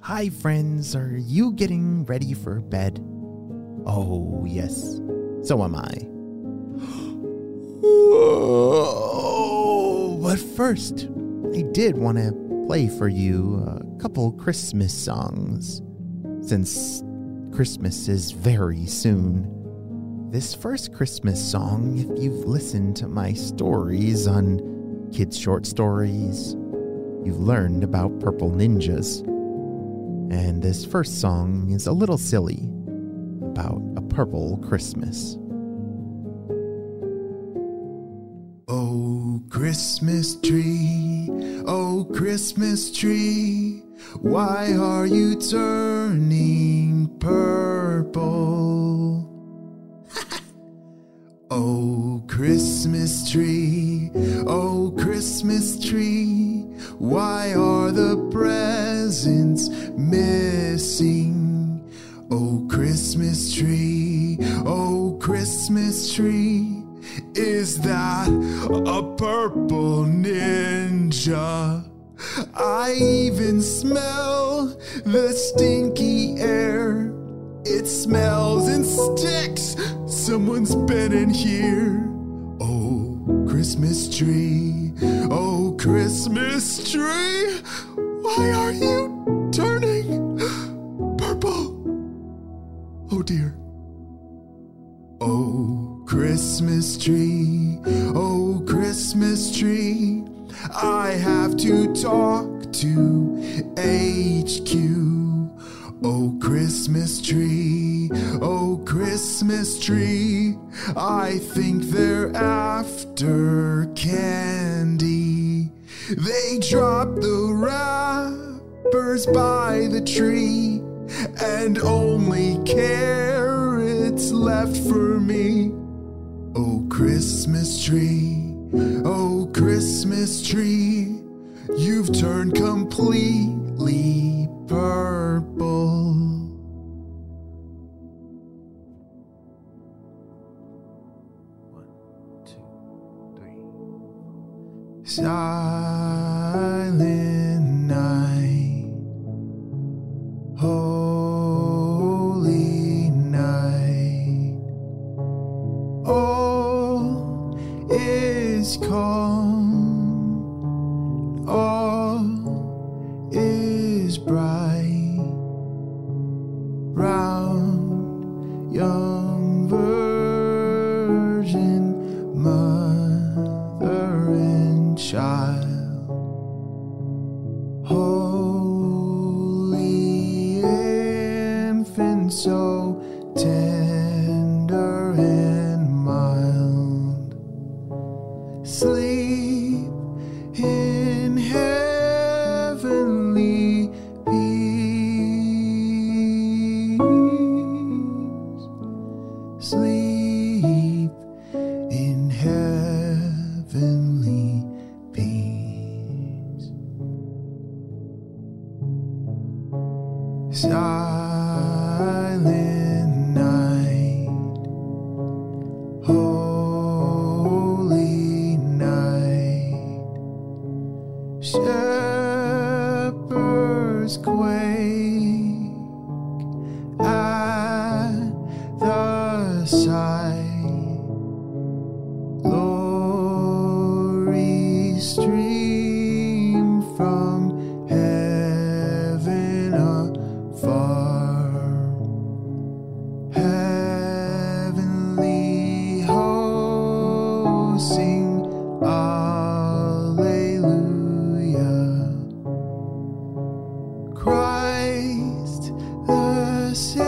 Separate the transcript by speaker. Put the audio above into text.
Speaker 1: Hi, friends. Are you getting ready for bed? Oh, yes. So am I. but first, I did want to play for you a couple Christmas songs. Since Christmas is very soon. This first Christmas song, if you've listened to my stories on kids' short stories, you've learned about purple ninjas. And this first song is a little silly about a purple Christmas.
Speaker 2: Oh, Christmas tree, oh, Christmas tree, why are you turning purple? oh, Christmas tree, oh, Christmas tree, why are the presents missing? Oh, Christmas tree, oh, Christmas tree, is that a purple ninja? I even smell the stinky air. It smells and sticks. Someone's been in here. Oh, Christmas tree. Oh, Christmas tree. Why are you dear. Oh, Christmas tree. Oh, Christmas tree. I have to talk to HQ. Oh, Christmas tree, oh, Christmas tree, I think they're after candy. They drop the wrappers by the tree, and only carrots left for me. Oh, Christmas tree, oh, Christmas tree, you've turned completely purple. Silent is calm, Silent night, holy night, shepherds quake say